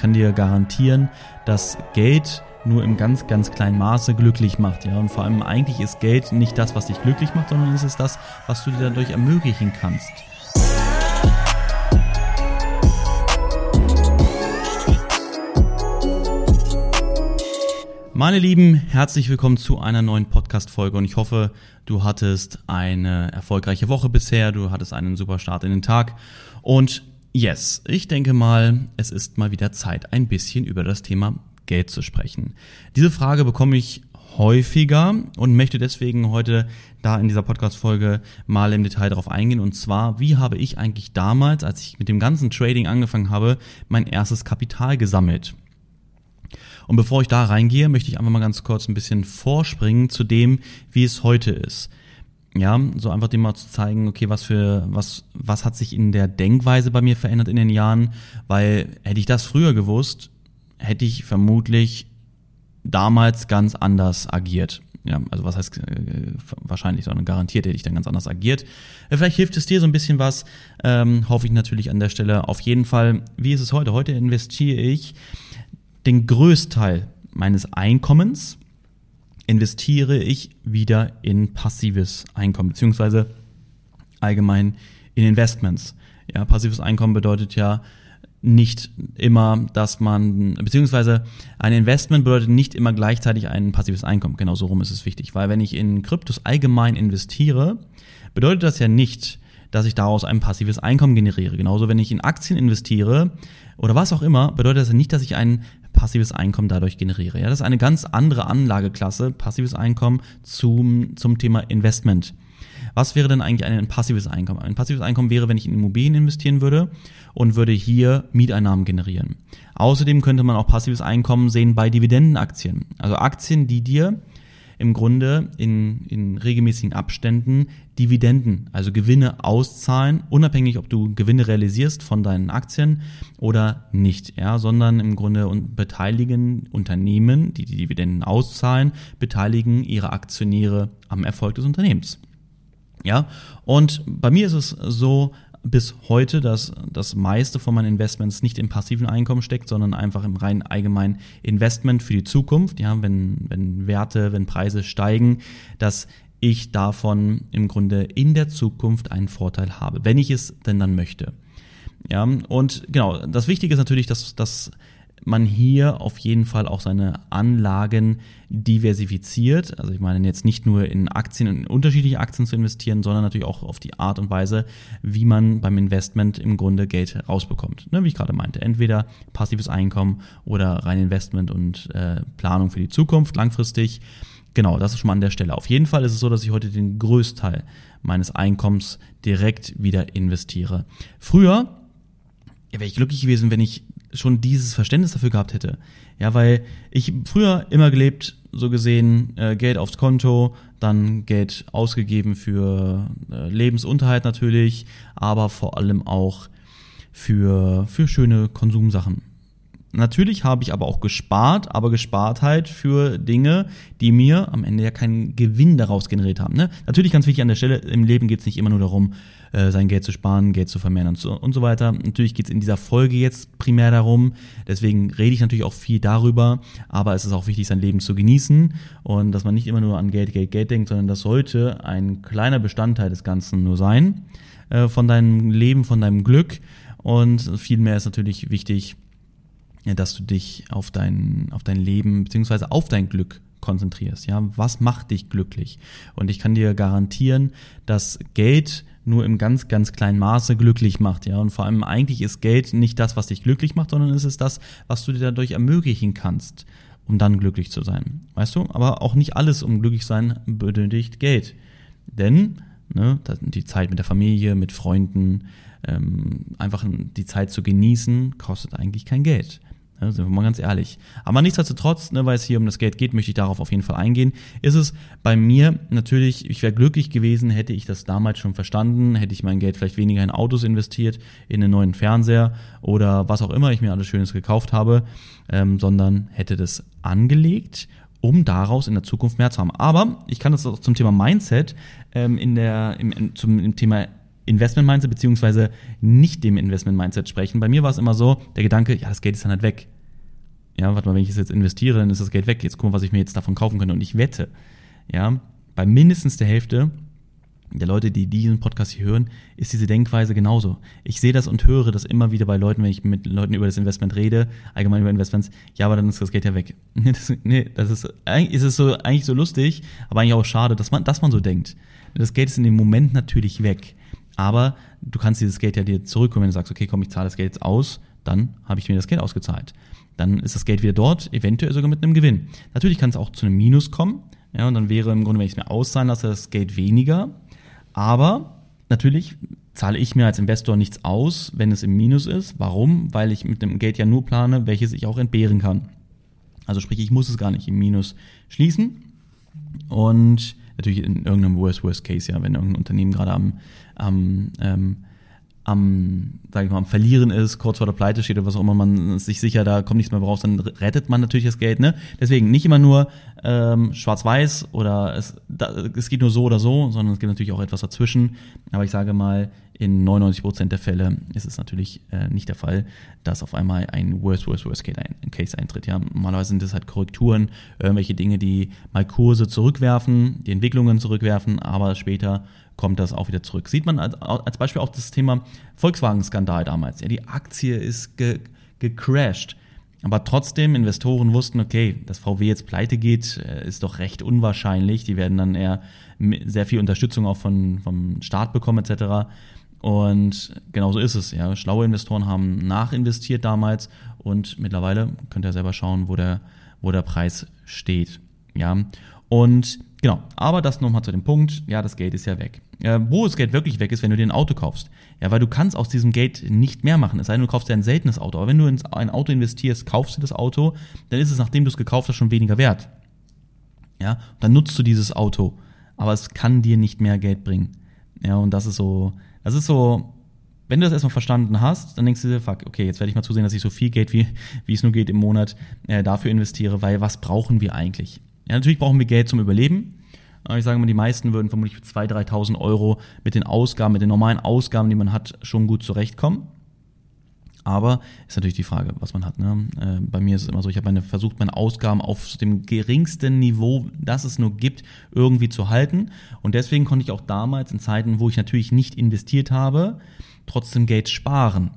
kann dir garantieren, dass Geld nur im ganz, ganz kleinen Maße glücklich macht. Ja? Und vor allem eigentlich ist Geld nicht das, was dich glücklich macht, sondern es ist das, was du dir dadurch ermöglichen kannst. Meine Lieben, herzlich willkommen zu einer neuen Podcast-Folge und ich hoffe, du hattest eine erfolgreiche Woche bisher, du hattest einen super Start in den Tag und yes, ich denke mal, es ist mal wieder Zeit, ein bisschen über das Thema Geld zu sprechen. Diese Frage bekomme ich häufiger und möchte deswegen heute da in dieser Podcast-Folge mal im Detail darauf eingehen. Und zwar, wie habe ich eigentlich damals, als ich mit dem ganzen Trading angefangen habe, mein erstes Kapital gesammelt? Und bevor ich da reingehe, möchte ich einfach mal ganz kurz ein bisschen vorspringen zu dem, wie es heute ist. Ja, so einfach dem mal zu zeigen, okay, was für, was, was hat sich in der Denkweise bei mir verändert in den Jahren, weil hätte ich das früher gewusst, hätte ich vermutlich damals ganz anders agiert. Ja, also was heißt äh, wahrscheinlich, sondern garantiert hätte ich dann ganz anders agiert. Äh, vielleicht hilft es dir so ein bisschen was, ähm, hoffe ich natürlich an der Stelle. Auf jeden Fall, wie ist es heute? Heute investiere ich den Größteil meines Einkommens investiere ich wieder in passives Einkommen, beziehungsweise allgemein in Investments. Ja, passives Einkommen bedeutet ja nicht immer, dass man, beziehungsweise ein Investment bedeutet nicht immer gleichzeitig ein passives Einkommen. Genau so rum ist es wichtig. Weil wenn ich in Kryptos allgemein investiere, bedeutet das ja nicht, dass ich daraus ein passives Einkommen generiere. Genauso, wenn ich in Aktien investiere oder was auch immer, bedeutet das ja nicht, dass ich ein passives Einkommen dadurch generiere. Ja, das ist eine ganz andere Anlageklasse, passives Einkommen zum, zum Thema Investment. Was wäre denn eigentlich ein passives Einkommen? Ein passives Einkommen wäre, wenn ich in Immobilien investieren würde und würde hier Mieteinnahmen generieren. Außerdem könnte man auch passives Einkommen sehen bei Dividendenaktien. Also Aktien, die dir im Grunde in, in regelmäßigen Abständen Dividenden, also Gewinne auszahlen, unabhängig, ob du Gewinne realisierst von deinen Aktien oder nicht, ja, sondern im Grunde beteiligen Unternehmen, die die Dividenden auszahlen, beteiligen ihre Aktionäre am Erfolg des Unternehmens. Ja, und bei mir ist es so, bis heute, dass das meiste von meinen Investments nicht im passiven Einkommen steckt, sondern einfach im rein allgemeinen Investment für die Zukunft. Ja, wenn, wenn Werte, wenn Preise steigen, dass ich davon im Grunde in der Zukunft einen Vorteil habe, wenn ich es denn dann möchte. Ja, und genau, das Wichtige ist natürlich, dass, dass man hier auf jeden Fall auch seine Anlagen diversifiziert. Also ich meine jetzt nicht nur in Aktien, in unterschiedliche Aktien zu investieren, sondern natürlich auch auf die Art und Weise, wie man beim Investment im Grunde Geld rausbekommt. Ne, wie ich gerade meinte, entweder passives Einkommen oder rein Investment und äh, Planung für die Zukunft langfristig. Genau, das ist schon mal an der Stelle. Auf jeden Fall ist es so, dass ich heute den Größteil meines Einkommens direkt wieder investiere. Früher wäre ich glücklich gewesen, wenn ich schon dieses Verständnis dafür gehabt hätte. Ja, weil ich früher immer gelebt, so gesehen, äh, Geld aufs Konto, dann Geld ausgegeben für äh, Lebensunterhalt natürlich, aber vor allem auch für, für schöne Konsumsachen. Natürlich habe ich aber auch gespart, aber gespart halt für Dinge, die mir am Ende ja keinen Gewinn daraus generiert haben. Ne? Natürlich ganz wichtig an der Stelle, im Leben geht es nicht immer nur darum, äh, sein Geld zu sparen, Geld zu vermehren und so, und so weiter. Natürlich geht es in dieser Folge jetzt primär darum, deswegen rede ich natürlich auch viel darüber, aber es ist auch wichtig, sein Leben zu genießen und dass man nicht immer nur an Geld, Geld, Geld denkt, sondern das sollte ein kleiner Bestandteil des Ganzen nur sein, äh, von deinem Leben, von deinem Glück und vielmehr ist natürlich wichtig, dass du dich auf dein, auf dein Leben beziehungsweise auf dein Glück konzentrierst. Ja, was macht dich glücklich? Und ich kann dir garantieren, dass Geld nur im ganz, ganz kleinen Maße glücklich macht. Ja, und vor allem eigentlich ist Geld nicht das, was dich glücklich macht, sondern es ist das, was du dir dadurch ermöglichen kannst, um dann glücklich zu sein. Weißt du? Aber auch nicht alles, um glücklich sein, benötigt Geld. Denn ne, die Zeit mit der Familie, mit Freunden, ähm, einfach die Zeit zu genießen, kostet eigentlich kein Geld. Ja, sind wir mal ganz ehrlich. Aber nichtsdestotrotz, ne, weil es hier um das Geld geht, möchte ich darauf auf jeden Fall eingehen. Ist es bei mir natürlich, ich wäre glücklich gewesen, hätte ich das damals schon verstanden, hätte ich mein Geld vielleicht weniger in Autos investiert, in einen neuen Fernseher oder was auch immer ich mir alles Schönes gekauft habe, ähm, sondern hätte das angelegt um daraus in der Zukunft mehr zu haben. Aber ich kann das auch zum Thema Mindset ähm, in der, im, zum im Thema Investment-Mindset beziehungsweise nicht dem Investment-Mindset sprechen. Bei mir war es immer so, der Gedanke, ja, das Geld ist dann halt weg. Ja, warte mal, wenn ich es jetzt investiere, dann ist das Geld weg. Jetzt gucken, was ich mir jetzt davon kaufen könnte. Und ich wette, ja, bei mindestens der Hälfte der Leute, die diesen Podcast hier hören, ist diese Denkweise genauso. Ich sehe das und höre das immer wieder bei Leuten, wenn ich mit Leuten über das Investment rede, allgemein über Investments, ja, aber dann ist das Geld ja weg. Das, nee, das ist, ist es so, eigentlich so lustig, aber eigentlich auch schade, dass man, dass man so denkt. Das Geld ist in dem Moment natürlich weg. Aber du kannst dieses Geld ja dir zurückkommen, wenn du sagst, okay, komm, ich zahle das Geld jetzt aus, dann habe ich mir das Geld ausgezahlt. Dann ist das Geld wieder dort, eventuell sogar mit einem Gewinn. Natürlich kann es auch zu einem Minus kommen, ja, und dann wäre im Grunde, wenn ich es mir auszahlen lasse, das Geld weniger. Aber natürlich zahle ich mir als Investor nichts aus, wenn es im Minus ist. Warum? Weil ich mit dem Geld ja nur plane, welches ich auch entbehren kann. Also sprich, ich muss es gar nicht im Minus schließen. Und natürlich in irgendeinem Worst Worst Case, ja, wenn irgendein Unternehmen gerade am, am ähm, am, sag ich mal, am Verlieren ist, kurz vor der Pleite steht oder was auch immer, man ist sich sicher, da kommt nichts mehr raus, dann rettet man natürlich das Geld. Ne? Deswegen nicht immer nur ähm, schwarz-weiß oder es, da, es geht nur so oder so, sondern es gibt natürlich auch etwas dazwischen. Aber ich sage mal, in 99 Prozent der Fälle ist es natürlich äh, nicht der Fall, dass auf einmal ein Worst, Worst, Worst Case eintritt. Ja, normalerweise sind es halt Korrekturen, irgendwelche Dinge, die mal Kurse zurückwerfen, die Entwicklungen zurückwerfen, aber später kommt das auch wieder zurück. Sieht man als, als Beispiel auch das Thema Volkswagen-Skandal damals. Ja, die Aktie ist ge, gecrashed. Aber trotzdem, Investoren wussten, okay, dass VW jetzt pleite geht, äh, ist doch recht unwahrscheinlich. Die werden dann eher sehr viel Unterstützung auch von, vom Staat bekommen, etc. Und genauso ist es. Ja. Schlaue Investoren haben nachinvestiert damals und mittlerweile könnt ihr selber schauen, wo der, wo der Preis steht. Ja. Und genau, aber das nochmal zu dem Punkt, ja, das Geld ist ja weg. Äh, wo das Geld wirklich weg ist, wenn du dir ein Auto kaufst. Ja, weil du kannst aus diesem Geld nicht mehr machen. Es sei denn, du kaufst dir ein seltenes Auto. Aber wenn du in ein Auto investierst, kaufst du das Auto, dann ist es, nachdem du es gekauft hast, schon weniger wert. Ja, dann nutzt du dieses Auto. Aber es kann dir nicht mehr Geld bringen. Ja, und das ist so, das ist so, wenn du das erstmal verstanden hast, dann denkst du dir, fuck, okay, jetzt werde ich mal zusehen, dass ich so viel Geld, wie, wie es nur geht im Monat, äh, dafür investiere, weil was brauchen wir eigentlich? Ja, natürlich brauchen wir Geld zum Überleben. Ich sage mal, die meisten würden vermutlich für 2.000, 3.000 Euro mit den Ausgaben, mit den normalen Ausgaben, die man hat, schon gut zurechtkommen. Aber ist natürlich die Frage, was man hat. Ne? Äh, bei mir ist es immer so, ich habe meine, versucht, meine Ausgaben auf dem geringsten Niveau, das es nur gibt, irgendwie zu halten. Und deswegen konnte ich auch damals in Zeiten, wo ich natürlich nicht investiert habe, trotzdem Geld sparen.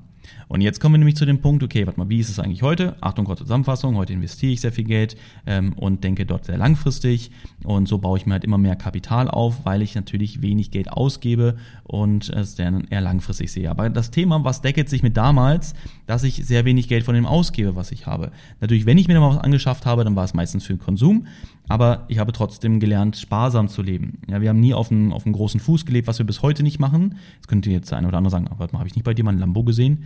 Und jetzt kommen wir nämlich zu dem Punkt, okay, warte mal, wie ist es eigentlich heute? Achtung, kurze Zusammenfassung, heute investiere ich sehr viel Geld ähm, und denke dort sehr langfristig und so baue ich mir halt immer mehr Kapital auf, weil ich natürlich wenig Geld ausgebe und es dann eher langfristig sehe. Aber das Thema, was deckelt sich mit damals, dass ich sehr wenig Geld von dem ausgebe, was ich habe. Natürlich, wenn ich mir mal was angeschafft habe, dann war es meistens für den Konsum, aber ich habe trotzdem gelernt, sparsam zu leben. Ja, wir haben nie auf einem, auf einem großen Fuß gelebt, was wir bis heute nicht machen. Jetzt könnte jetzt der eine oder andere sagen, aber habe ich nicht bei dir mal ein Lambo gesehen?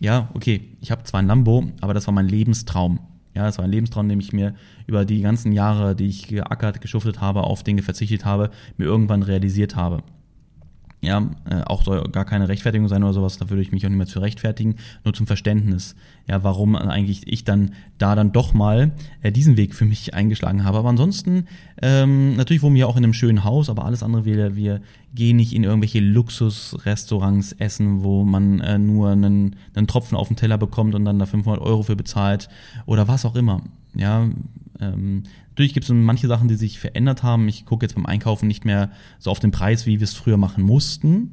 Ja, okay, ich habe zwar ein Lambo, aber das war mein Lebenstraum. Ja, das war ein Lebenstraum, den ich mir über die ganzen Jahre, die ich geackert, geschuftet habe, auf Dinge verzichtet habe, mir irgendwann realisiert habe. Ja, äh, auch soll gar keine Rechtfertigung sein oder sowas, da würde ich mich auch nicht mehr zu rechtfertigen, nur zum Verständnis, ja, warum eigentlich ich dann da dann doch mal äh, diesen Weg für mich eingeschlagen habe. Aber ansonsten, ähm, natürlich wohnen wir auch in einem schönen Haus, aber alles andere, wir, wir gehen nicht in irgendwelche Luxusrestaurants essen, wo man äh, nur einen, einen Tropfen auf den Teller bekommt und dann da 500 Euro für bezahlt oder was auch immer. Ja, ähm, natürlich gibt es manche Sachen, die sich verändert haben. Ich gucke jetzt beim Einkaufen nicht mehr so auf den Preis, wie wir es früher machen mussten.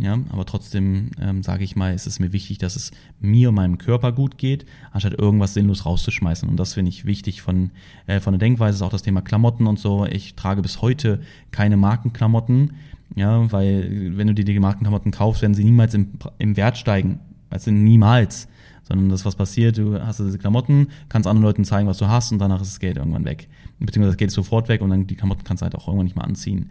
Ja, aber trotzdem ähm, sage ich mal, ist es mir wichtig, dass es mir und meinem Körper gut geht, anstatt irgendwas sinnlos rauszuschmeißen. Und das finde ich wichtig von, äh, von der Denkweise, ist auch das Thema Klamotten und so. Ich trage bis heute keine Markenklamotten, ja, weil wenn du dir die Markenklamotten kaufst, werden sie niemals im, im Wert steigen. Also niemals sondern das, was passiert, du hast diese Klamotten, kannst anderen Leuten zeigen, was du hast und danach ist das Geld irgendwann weg. Beziehungsweise das Geld ist sofort weg und dann die Klamotten kannst du halt auch irgendwann nicht mehr anziehen.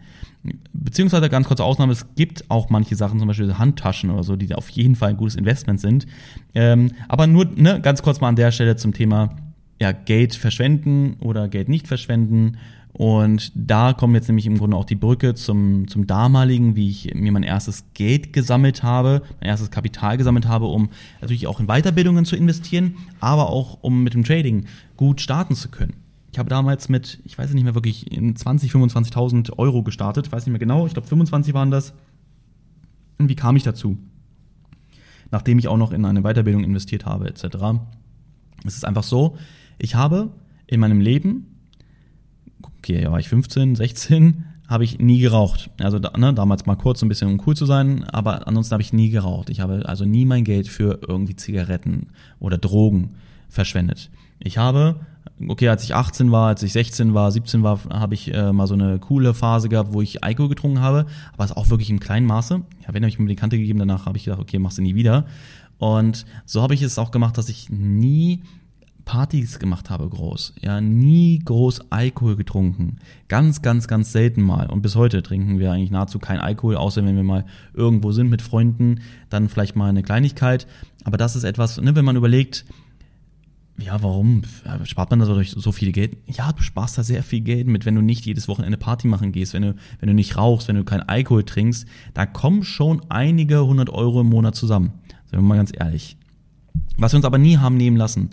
Beziehungsweise ganz kurze Ausnahme, es gibt auch manche Sachen, zum Beispiel Handtaschen oder so, die auf jeden Fall ein gutes Investment sind. Ähm, aber nur ne, ganz kurz mal an der Stelle zum Thema ja, Geld verschwenden oder Geld nicht verschwenden und da kommt jetzt nämlich im Grunde auch die Brücke zum, zum damaligen, wie ich mir mein erstes Geld gesammelt habe, mein erstes Kapital gesammelt habe, um natürlich auch in Weiterbildungen zu investieren, aber auch um mit dem Trading gut starten zu können. Ich habe damals mit, ich weiß nicht mehr wirklich, in 20, 25.000 Euro gestartet, weiß nicht mehr genau, ich glaube 25 waren das. Und wie kam ich dazu? Nachdem ich auch noch in eine Weiterbildung investiert habe, etc. Es ist einfach so, ich habe in meinem Leben, okay, ja, war ich 15, 16, habe ich nie geraucht. Also ne, damals mal kurz ein bisschen um cool zu sein, aber ansonsten habe ich nie geraucht. Ich habe also nie mein Geld für irgendwie Zigaretten oder Drogen verschwendet. Ich habe, okay, als ich 18 war, als ich 16 war, 17 war, habe ich äh, mal so eine coole Phase gehabt, wo ich Alkohol getrunken habe, aber es auch wirklich im kleinen Maße. Wenn habe ich mir die Kante gegeben, danach habe ich gedacht, okay, machst du nie wieder. Und so habe ich es auch gemacht, dass ich nie Partys gemacht habe groß. Ja, nie groß Alkohol getrunken. Ganz, ganz, ganz selten mal. Und bis heute trinken wir eigentlich nahezu kein Alkohol, außer wenn wir mal irgendwo sind mit Freunden, dann vielleicht mal eine Kleinigkeit. Aber das ist etwas, ne, wenn man überlegt, ja, warum spart man da so, viel Geld? Ja, du sparst da sehr viel Geld mit, wenn du nicht jedes Wochenende Party machen gehst, wenn du, wenn du nicht rauchst, wenn du kein Alkohol trinkst. Da kommen schon einige hundert Euro im Monat zusammen. Sagen wir mal ganz ehrlich. Was wir uns aber nie haben nehmen lassen,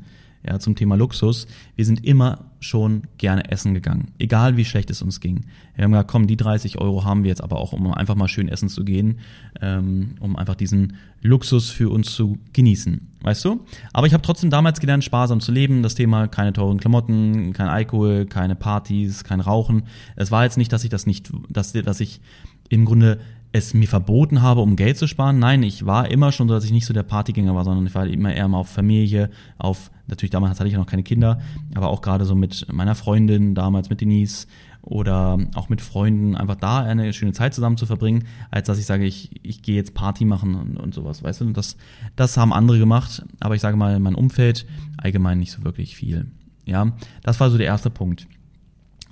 ja, zum Thema Luxus. Wir sind immer schon gerne essen gegangen, egal wie schlecht es uns ging. Wir haben gesagt, komm, die 30 Euro haben wir jetzt aber auch, um einfach mal schön essen zu gehen, ähm, um einfach diesen Luxus für uns zu genießen, weißt du? Aber ich habe trotzdem damals gelernt, sparsam zu leben. Das Thema keine teuren Klamotten, kein Alkohol, keine Partys, kein Rauchen. Es war jetzt nicht, dass ich das nicht, dass, dass ich im Grunde es mir verboten habe, um Geld zu sparen. Nein, ich war immer schon so, dass ich nicht so der Partygänger war, sondern ich war immer eher mal auf Familie, auf, natürlich damals hatte ich noch keine Kinder, aber auch gerade so mit meiner Freundin, damals mit Denise oder auch mit Freunden, einfach da eine schöne Zeit zusammen zu verbringen, als dass ich sage, ich, ich gehe jetzt Party machen und, und sowas, weißt du? Das, das haben andere gemacht, aber ich sage mal, mein Umfeld allgemein nicht so wirklich viel. Ja, das war so der erste Punkt.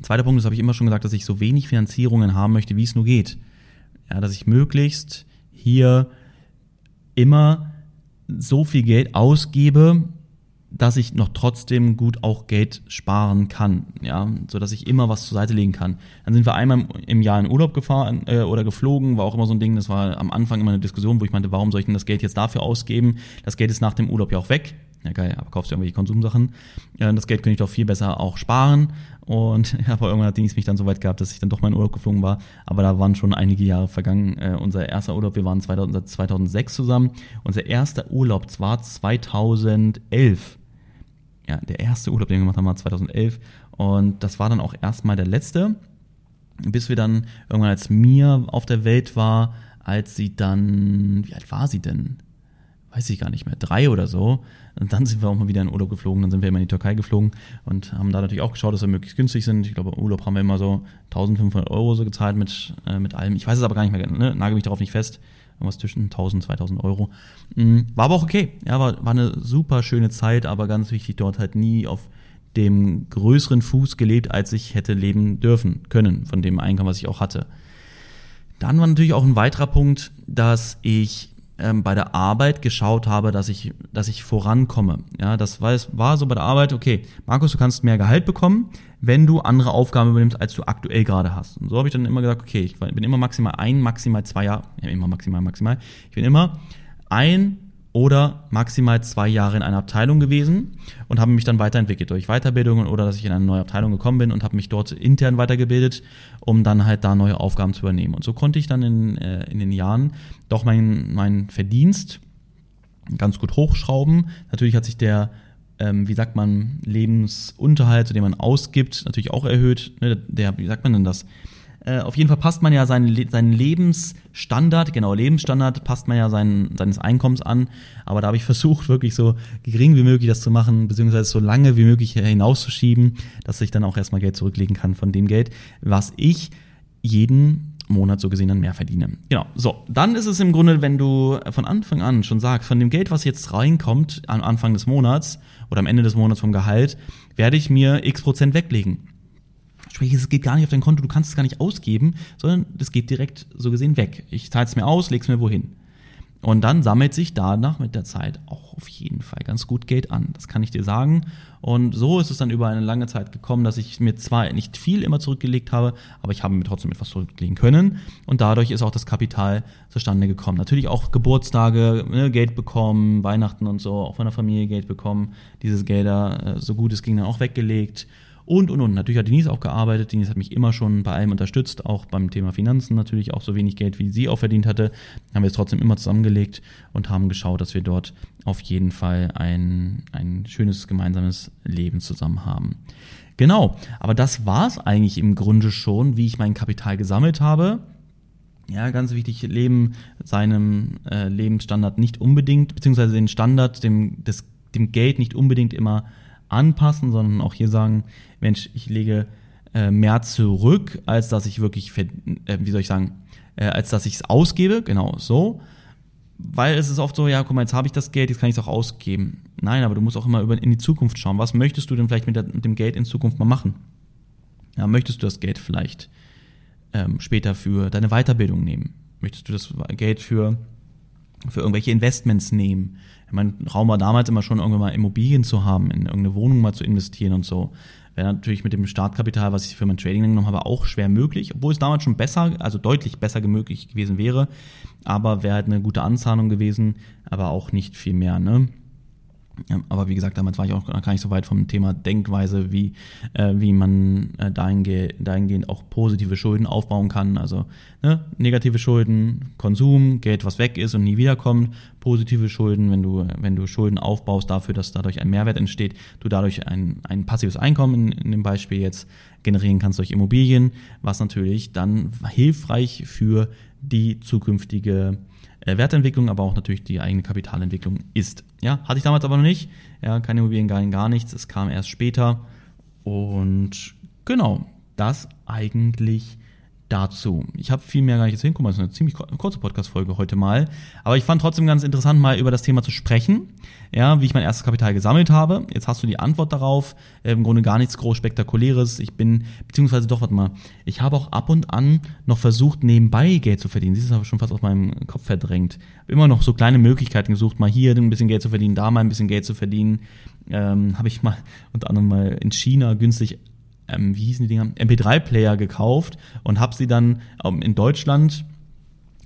Zweiter Punkt ist, habe ich immer schon gesagt, dass ich so wenig Finanzierungen haben möchte, wie es nur geht. Ja, dass ich möglichst hier immer so viel Geld ausgebe, dass ich noch trotzdem gut auch Geld sparen kann, ja, so dass ich immer was zur Seite legen kann. Dann sind wir einmal im Jahr in Urlaub gefahren äh, oder geflogen, war auch immer so ein Ding, das war am Anfang immer eine Diskussion, wo ich meinte, warum soll ich denn das Geld jetzt dafür ausgeben? Das Geld ist nach dem Urlaub ja auch weg. Ja geil, aber kaufst du irgendwelche Konsumsachen. Das Geld könnte ich doch viel besser auch sparen. Und ja, aber irgendwann hat Dienst mich dann so weit gehabt, dass ich dann doch in Urlaub geflogen war. Aber da waren schon einige Jahre vergangen. Äh, unser erster Urlaub, wir waren 2000, 2006 zusammen. Unser erster Urlaub war 2011. Ja, der erste Urlaub, den wir gemacht haben, war 2011. Und das war dann auch erstmal der letzte. Bis wir dann irgendwann, als Mia auf der Welt war, als sie dann, wie alt war sie denn? Weiß ich gar nicht mehr, drei oder so. Und dann sind wir auch mal wieder in Urlaub geflogen, dann sind wir immer in die Türkei geflogen und haben da natürlich auch geschaut, dass wir möglichst günstig sind. Ich glaube, Urlaub haben wir immer so 1500 Euro so gezahlt mit, äh, mit allem. Ich weiß es aber gar nicht mehr, ne? nagel mich darauf nicht fest. Irgendwas zwischen 1000, 2000 Euro. Mhm. War aber auch okay. Ja, war, war eine super schöne Zeit, aber ganz wichtig, dort halt nie auf dem größeren Fuß gelebt, als ich hätte leben dürfen können, von dem Einkommen, was ich auch hatte. Dann war natürlich auch ein weiterer Punkt, dass ich ähm, bei der Arbeit geschaut habe, dass ich, dass ich vorankomme. Ja, das war, war so bei der Arbeit, okay, Markus, du kannst mehr Gehalt bekommen, wenn du andere Aufgaben übernimmst, als du aktuell gerade hast. Und so habe ich dann immer gesagt, okay, ich bin immer maximal ein, maximal zwei Jahre, ja, immer maximal, maximal, ich bin immer ein oder maximal zwei Jahre in einer Abteilung gewesen und habe mich dann weiterentwickelt durch Weiterbildungen oder dass ich in eine neue Abteilung gekommen bin und habe mich dort intern weitergebildet, um dann halt da neue Aufgaben zu übernehmen. Und so konnte ich dann in, äh, in den Jahren doch meinen mein Verdienst ganz gut hochschrauben. Natürlich hat sich der ähm, wie sagt man, Lebensunterhalt, den man ausgibt, natürlich auch erhöht. Ne, der, wie sagt man denn das? Äh, auf jeden Fall passt man ja seinen, seinen Lebensstandard, genau, Lebensstandard passt man ja seinen, seines Einkommens an. Aber da habe ich versucht, wirklich so gering wie möglich das zu machen, beziehungsweise so lange wie möglich hinauszuschieben, dass ich dann auch erstmal Geld zurücklegen kann von dem Geld, was ich jeden Monat so gesehen dann mehr verdiene. Genau. So, dann ist es im Grunde, wenn du von Anfang an schon sagst, von dem Geld, was jetzt reinkommt am Anfang des Monats oder am Ende des Monats vom Gehalt, werde ich mir x Prozent weglegen. Sprich, es geht gar nicht auf dein Konto, du kannst es gar nicht ausgeben, sondern das geht direkt so gesehen weg. Ich zahle es mir aus, leg's mir wohin. Und dann sammelt sich danach mit der Zeit auch auf jeden Fall ganz gut Geld an. Das kann ich dir sagen. Und so ist es dann über eine lange Zeit gekommen, dass ich mir zwar nicht viel immer zurückgelegt habe, aber ich habe mir trotzdem etwas zurücklegen können. Und dadurch ist auch das Kapital zustande gekommen. Natürlich auch Geburtstage, ne, Geld bekommen, Weihnachten und so, auch von der Familie Geld bekommen. Diese Gelder, äh, so gut es ging, dann auch weggelegt und, und, und. Natürlich hat Denise auch gearbeitet. Denise hat mich immer schon bei allem unterstützt, auch beim Thema Finanzen natürlich, auch so wenig Geld, wie sie auch verdient hatte. Haben wir es trotzdem immer zusammengelegt und haben geschaut, dass wir dort auf jeden Fall ein, ein schönes gemeinsames Leben zusammen haben. Genau, aber das war es eigentlich im Grunde schon, wie ich mein Kapital gesammelt habe. Ja, ganz wichtig, Leben seinem äh, Lebensstandard nicht unbedingt, beziehungsweise den Standard dem, des, dem Geld nicht unbedingt immer anpassen, sondern auch hier sagen, Mensch, ich lege äh, mehr zurück, als dass ich wirklich, äh, wie soll ich sagen, äh, als dass ich es ausgebe, genau so. Weil es ist oft so, ja, guck mal, jetzt habe ich das Geld, jetzt kann ich es auch ausgeben. Nein, aber du musst auch immer über, in die Zukunft schauen. Was möchtest du denn vielleicht mit, der, mit dem Geld in Zukunft mal machen? Ja, möchtest du das Geld vielleicht ähm, später für deine Weiterbildung nehmen? Möchtest du das Geld für, für irgendwelche Investments nehmen? Mein Traum war damals immer schon, irgendwann mal Immobilien zu haben, in irgendeine Wohnung mal zu investieren und so. Wäre natürlich mit dem Startkapital, was ich für mein Trading genommen habe, auch schwer möglich, obwohl es damals schon besser, also deutlich besser möglich gewesen wäre. Aber wäre halt eine gute Anzahlung gewesen, aber auch nicht viel mehr. Ne? Aber wie gesagt, damals war ich auch gar nicht so weit vom Thema Denkweise, wie, äh, wie man äh, dahingehend, dahingehend auch positive Schulden aufbauen kann. Also ne, negative Schulden, Konsum, Geld, was weg ist und nie wiederkommt. Positive Schulden, wenn du, wenn du Schulden aufbaust dafür, dass dadurch ein Mehrwert entsteht, du dadurch ein, ein passives Einkommen in, in dem Beispiel jetzt generieren kannst durch Immobilien, was natürlich dann hilfreich für die zukünftige Wertentwicklung, aber auch natürlich die eigene Kapitalentwicklung ist. Ja, hatte ich damals aber noch nicht. Ja, keine Immobilien, gar, gar nichts. Es kam erst später. Und genau, das eigentlich dazu. Ich habe viel mehr gar nicht jetzt hinkommen, das ist eine ziemlich kurze Podcast-Folge heute mal. Aber ich fand trotzdem ganz interessant, mal über das Thema zu sprechen. Ja, wie ich mein erstes Kapital gesammelt habe. Jetzt hast du die Antwort darauf. Äh, Im Grunde gar nichts groß Spektakuläres. Ich bin, beziehungsweise doch, warte mal, ich habe auch ab und an noch versucht, nebenbei Geld zu verdienen. Das ist aber schon fast aus meinem Kopf verdrängt. Hab immer noch so kleine Möglichkeiten gesucht, mal hier ein bisschen Geld zu verdienen, da mal ein bisschen Geld zu verdienen. Ähm, habe ich mal unter anderem mal in China günstig ähm, wie hießen die Dinger, MP3-Player gekauft und habe sie dann ähm, in Deutschland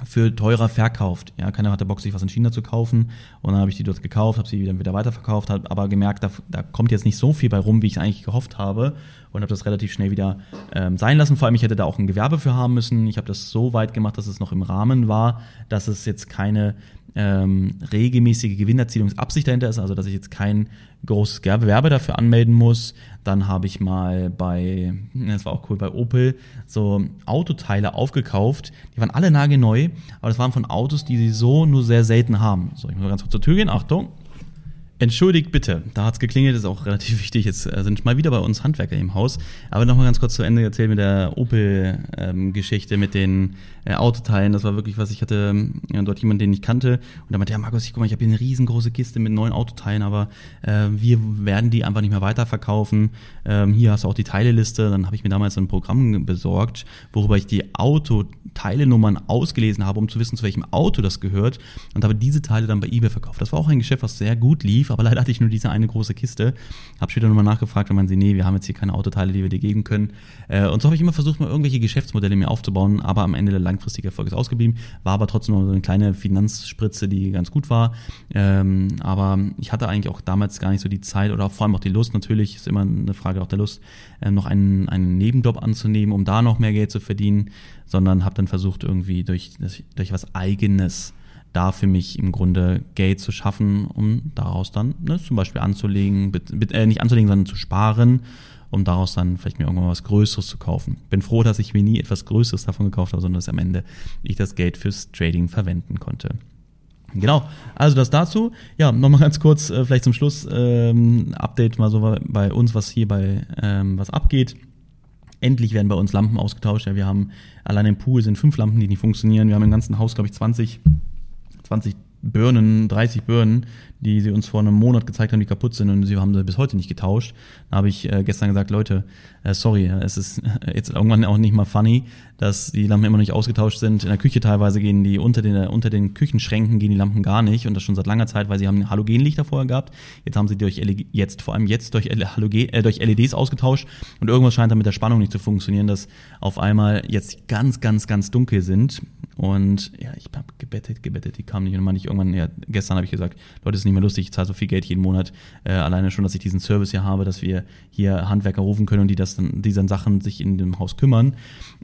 für teurer verkauft. Ja, keiner hatte Bock, sich was in China zu kaufen. Und dann habe ich die dort gekauft, habe sie dann wieder weiterverkauft, habe aber gemerkt, da, da kommt jetzt nicht so viel bei rum, wie ich es eigentlich gehofft habe. Und habe das relativ schnell wieder ähm, sein lassen. Vor allem, ich hätte da auch ein Gewerbe für haben müssen. Ich habe das so weit gemacht, dass es noch im Rahmen war, dass es jetzt keine ähm, regelmäßige Gewinnerzielungsabsicht dahinter ist, also dass ich jetzt kein großes Gewerbe dafür anmelden muss. Dann habe ich mal bei, das war auch cool, bei Opel so Autoteile aufgekauft. Die waren alle nagelneu, aber das waren von Autos, die sie so nur sehr selten haben. So, ich muss mal ganz kurz zur Tür gehen. Achtung. Entschuldigt bitte, da hat's geklingelt, ist auch relativ wichtig. Jetzt äh, sind mal wieder bei uns Handwerker im Haus. Aber nochmal ganz kurz zu Ende erzählt mit der Opel-Geschichte, ähm, mit den äh, Autoteilen. Das war wirklich was, ich hatte äh, dort jemanden, den ich kannte. Und da meinte, ja Markus, ich guck mal, ich habe hier eine riesengroße Kiste mit neuen Autoteilen, aber äh, wir werden die einfach nicht mehr weiterverkaufen. Ähm, hier hast du auch die Teileliste. Dann habe ich mir damals ein Programm besorgt, worüber ich die Autoteilenummern ausgelesen habe, um zu wissen, zu welchem Auto das gehört. Und habe diese Teile dann bei eBay verkauft. Das war auch ein Geschäft, was sehr gut lief lief, aber leider hatte ich nur diese eine große Kiste. Hab später nochmal nachgefragt und man sie, nee, wir haben jetzt hier keine Autoteile, die wir dir geben können. Äh, und so habe ich immer versucht, mal irgendwelche Geschäftsmodelle mir aufzubauen, aber am Ende der langfristige Erfolg ist ausgeblieben. War aber trotzdem noch so eine kleine Finanzspritze, die ganz gut war. Ähm, aber ich hatte eigentlich auch damals gar nicht so die Zeit oder vor allem auch die Lust, natürlich, ist immer eine Frage auch der Lust, äh, noch einen, einen Nebenjob anzunehmen, um da noch mehr Geld zu verdienen, sondern habe dann versucht, irgendwie durch, durch was Eigenes da für mich im Grunde Geld zu schaffen, um daraus dann ne, zum Beispiel anzulegen, äh, nicht anzulegen, sondern zu sparen, um daraus dann vielleicht mir irgendwann was Größeres zu kaufen. Bin froh, dass ich mir nie etwas Größeres davon gekauft habe, sondern dass am Ende ich das Geld fürs Trading verwenden konnte. Genau, also das dazu. Ja, nochmal ganz kurz, äh, vielleicht zum Schluss, ähm, Update mal so bei uns, was hier bei ähm, was abgeht. Endlich werden bei uns Lampen ausgetauscht. Ja, wir haben allein im Pool sind fünf Lampen, die nicht funktionieren. Wir haben im ganzen Haus, glaube ich, 20 20 Birnen, 30 Birnen, die sie uns vor einem Monat gezeigt haben, die kaputt sind und sie haben sie bis heute nicht getauscht. Da habe ich äh, gestern gesagt, Leute, äh, sorry, es ist äh, jetzt irgendwann auch nicht mal funny, dass die Lampen immer noch nicht ausgetauscht sind. In der Küche teilweise gehen die unter den, unter den Küchenschränken gehen die Lampen gar nicht und das schon seit langer Zeit, weil sie haben Halogenlichter vorher gehabt. Jetzt haben sie durch LED, jetzt vor allem jetzt durch, Halogen, äh, durch LEDs ausgetauscht und irgendwas scheint da mit der Spannung nicht zu funktionieren, dass auf einmal jetzt ganz, ganz, ganz dunkel sind Und ja, ich habe gebettet, gebettet, die kamen nicht. Und dann meinte ich irgendwann, ja, gestern habe ich gesagt, Leute, das ist nicht mehr lustig, ich zahle so viel Geld jeden Monat. Äh, alleine schon, dass ich diesen Service hier habe, dass wir hier Handwerker rufen können und die das dann, die dann Sachen sich in dem Haus kümmern.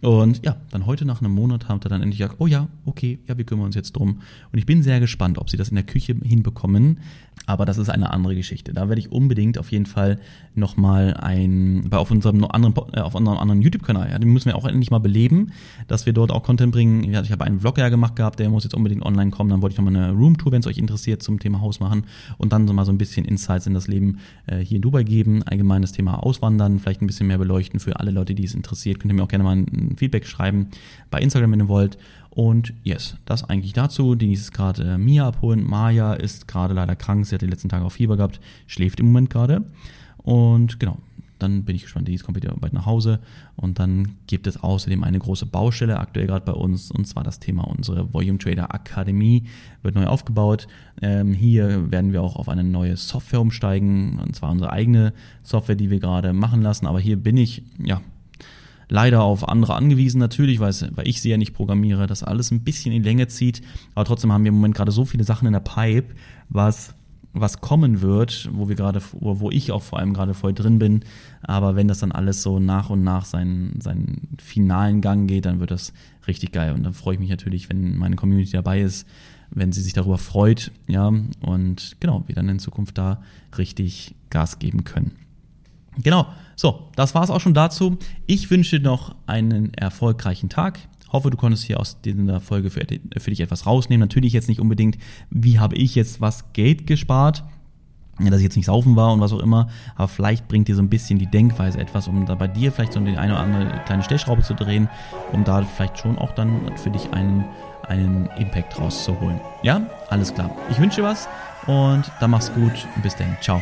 Und ja, dann heute nach einem Monat haben wir dann endlich gesagt, oh ja, okay, ja, wir kümmern uns jetzt drum. Und ich bin sehr gespannt, ob sie das in der Küche hinbekommen. Aber das ist eine andere Geschichte. Da werde ich unbedingt auf jeden Fall nochmal ein, bei auf unserem anderen, äh, auf unserem anderen YouTube-Kanal, ja, den müssen wir auch endlich mal beleben, dass wir dort auch Content bringen. Ich habe einen Vlog ja gemacht gehabt, der muss jetzt unbedingt online kommen. Dann wollte ich nochmal eine Roomtour, wenn es euch interessiert, zum Thema Haus machen und dann so mal so ein bisschen Insights in das Leben äh, hier in Dubai geben. Allgemein das Thema Auswandern, vielleicht ein bisschen mehr beleuchten für alle Leute, die es interessiert. Könnt ihr mir auch gerne mal ein Feedback schreiben bei Instagram, wenn ihr wollt. Und yes, das eigentlich dazu. Denise ist gerade äh, Mia abholen. Maya ist gerade leider krank. Sie hat die letzten Tage auch Fieber gehabt, schläft im Moment gerade. Und genau, dann bin ich gespannt. Denise kommt wieder bald nach Hause. Und dann gibt es außerdem eine große Baustelle aktuell gerade bei uns. Und zwar das Thema unsere Volume Trader Akademie wird neu aufgebaut. Ähm, hier werden wir auch auf eine neue Software umsteigen. Und zwar unsere eigene Software, die wir gerade machen lassen. Aber hier bin ich, ja, leider auf andere angewiesen natürlich, weil, ich sie ja nicht programmiere, das alles ein bisschen in Länge zieht. Aber trotzdem haben wir im Moment gerade so viele Sachen in der Pipe, was was kommen wird, wo wir gerade, wo ich auch vor allem gerade voll drin bin. Aber wenn das dann alles so nach und nach seinen, seinen finalen Gang geht, dann wird das richtig geil. Und dann freue ich mich natürlich, wenn meine Community dabei ist, wenn sie sich darüber freut, ja, und genau, wir dann in Zukunft da richtig Gas geben können. Genau, so, das war es auch schon dazu. Ich wünsche noch einen erfolgreichen Tag. Hoffe, du konntest hier aus dieser Folge für, für dich etwas rausnehmen. Natürlich jetzt nicht unbedingt, wie habe ich jetzt was Geld gespart, dass ich jetzt nicht saufen war und was auch immer, aber vielleicht bringt dir so ein bisschen die Denkweise etwas, um da bei dir vielleicht so eine oder andere kleine Stellschraube zu drehen, um da vielleicht schon auch dann für dich einen, einen Impact rauszuholen. Ja, alles klar. Ich wünsche dir was und dann mach's gut. Bis dann. Ciao.